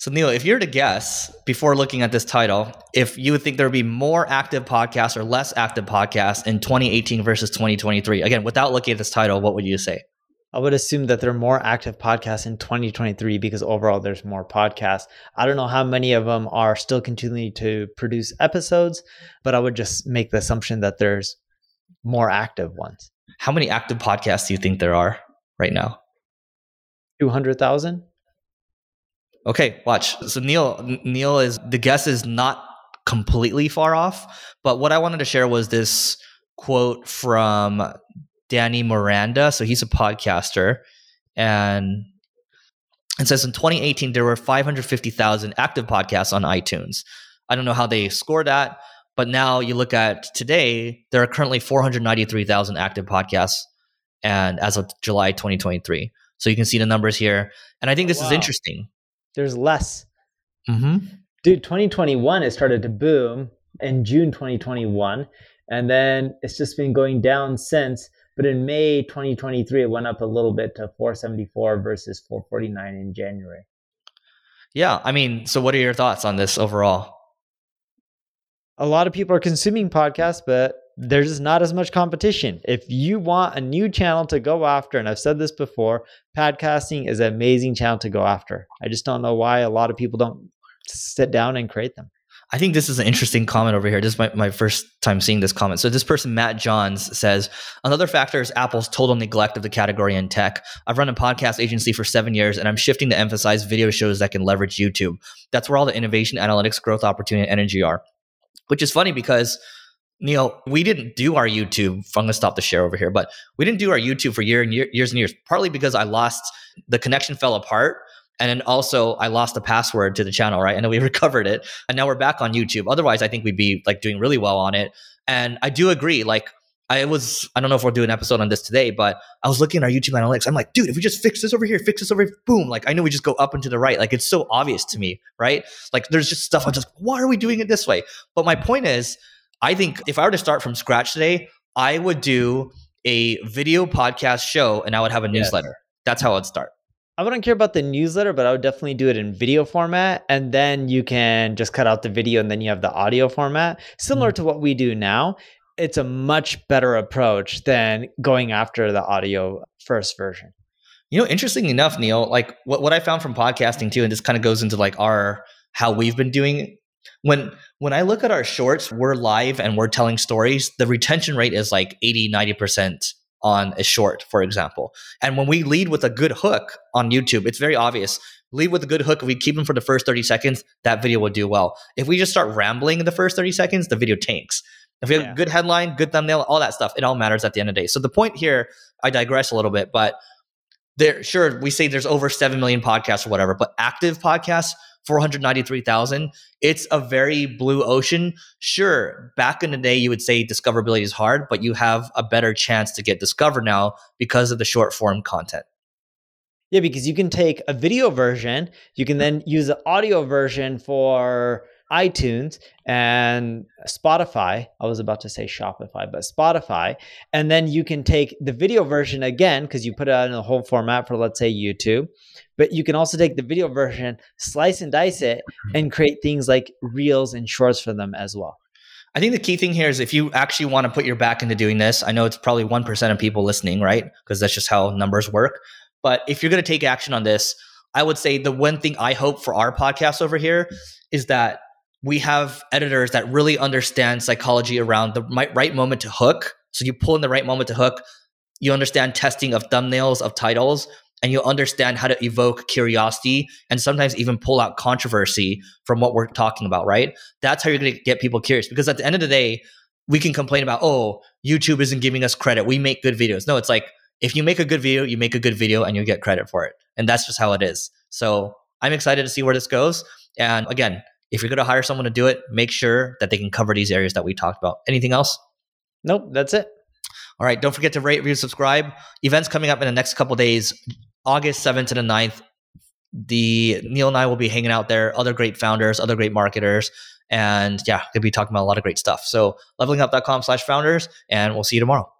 So Neil, if you're to guess before looking at this title, if you would think there would be more active podcasts or less active podcasts in 2018 versus 2023, again, without looking at this title, what would you say? I would assume that there are more active podcasts in 2023 because overall there's more podcasts. I don't know how many of them are still continuing to produce episodes, but I would just make the assumption that there's more active ones. How many active podcasts do you think there are right now? 200,000? Okay, watch. So Neil Neil is the guess is not completely far off, but what I wanted to share was this quote from Danny Miranda. So he's a podcaster. And it says in 2018, there were 550,000 active podcasts on iTunes. I don't know how they scored that, but now you look at today, there are currently 493,000 active podcasts and as of July 2023. So you can see the numbers here. And I think oh, this wow. is interesting. There's less. Mm-hmm. Dude, 2021, it started to boom in June 2021. And then it's just been going down since. But in May 2023, it went up a little bit to 474 versus 449 in January. Yeah. I mean, so what are your thoughts on this overall? A lot of people are consuming podcasts, but there's just not as much competition. If you want a new channel to go after, and I've said this before, podcasting is an amazing channel to go after. I just don't know why a lot of people don't sit down and create them. I think this is an interesting comment over here. This is my, my first time seeing this comment. So this person, Matt Johns, says another factor is Apple's total neglect of the category in tech. I've run a podcast agency for seven years, and I'm shifting to emphasize video shows that can leverage YouTube. That's where all the innovation, analytics, growth opportunity, and energy are. Which is funny because Neil, we didn't do our YouTube. I'm going to stop the share over here, but we didn't do our YouTube for year and year, years and years. Partly because I lost the connection fell apart and then also I lost the password to the channel, right? And then we recovered it. And now we're back on YouTube. Otherwise, I think we'd be like doing really well on it. And I do agree, like I was, I don't know if we'll do an episode on this today, but I was looking at our YouTube analytics. I'm like, dude, if we just fix this over here, fix this over here, boom. Like I know we just go up and to the right. Like it's so obvious to me, right? Like there's just stuff I'm just, why are we doing it this way? But my point is, I think if I were to start from scratch today, I would do a video podcast show and I would have a newsletter. Yes. That's how I'd start. I wouldn't care about the newsletter, but I would definitely do it in video format. And then you can just cut out the video and then you have the audio format. Similar mm. to what we do now. It's a much better approach than going after the audio first version. You know, interesting enough, Neil, like what, what I found from podcasting too, and this kind of goes into like our how we've been doing when when I look at our shorts, we're live and we're telling stories, the retention rate is like 80, 90% on a short, for example. And when we lead with a good hook on YouTube, it's very obvious. Lead with a good hook. If we keep them for the first 30 seconds, that video will do well. If we just start rambling in the first 30 seconds, the video tanks. If we have yeah. a good headline, good thumbnail, all that stuff, it all matters at the end of the day. So the point here, I digress a little bit, but there, sure, we say there's over 7 million podcasts or whatever, but active podcasts, 493,000. It's a very blue ocean. Sure, back in the day, you would say discoverability is hard, but you have a better chance to get discovered now because of the short form content. Yeah, because you can take a video version, you can then use the audio version for iTunes and Spotify. I was about to say Shopify, but Spotify. And then you can take the video version again, because you put it out in the whole format for, let's say, YouTube. But you can also take the video version, slice and dice it, mm-hmm. and create things like reels and shorts for them as well. I think the key thing here is if you actually want to put your back into doing this, I know it's probably 1% of people listening, right? Because that's just how numbers work. But if you're going to take action on this, I would say the one thing I hope for our podcast over here is that we have editors that really understand psychology around the right moment to hook. So you pull in the right moment to hook. You understand testing of thumbnails, of titles, and you understand how to evoke curiosity and sometimes even pull out controversy from what we're talking about, right? That's how you're going to get people curious because at the end of the day, we can complain about, oh, YouTube isn't giving us credit. We make good videos. No, it's like if you make a good video, you make a good video and you get credit for it. And that's just how it is. So I'm excited to see where this goes. And again, if you're going to hire someone to do it, make sure that they can cover these areas that we talked about. Anything else? Nope, that's it. All right, don't forget to rate, review, subscribe. Events coming up in the next couple days, August 7th to the 9th. The Neil and I will be hanging out there, other great founders, other great marketers, and yeah, we'll be talking about a lot of great stuff. So levelingup.com slash founders, and we'll see you tomorrow.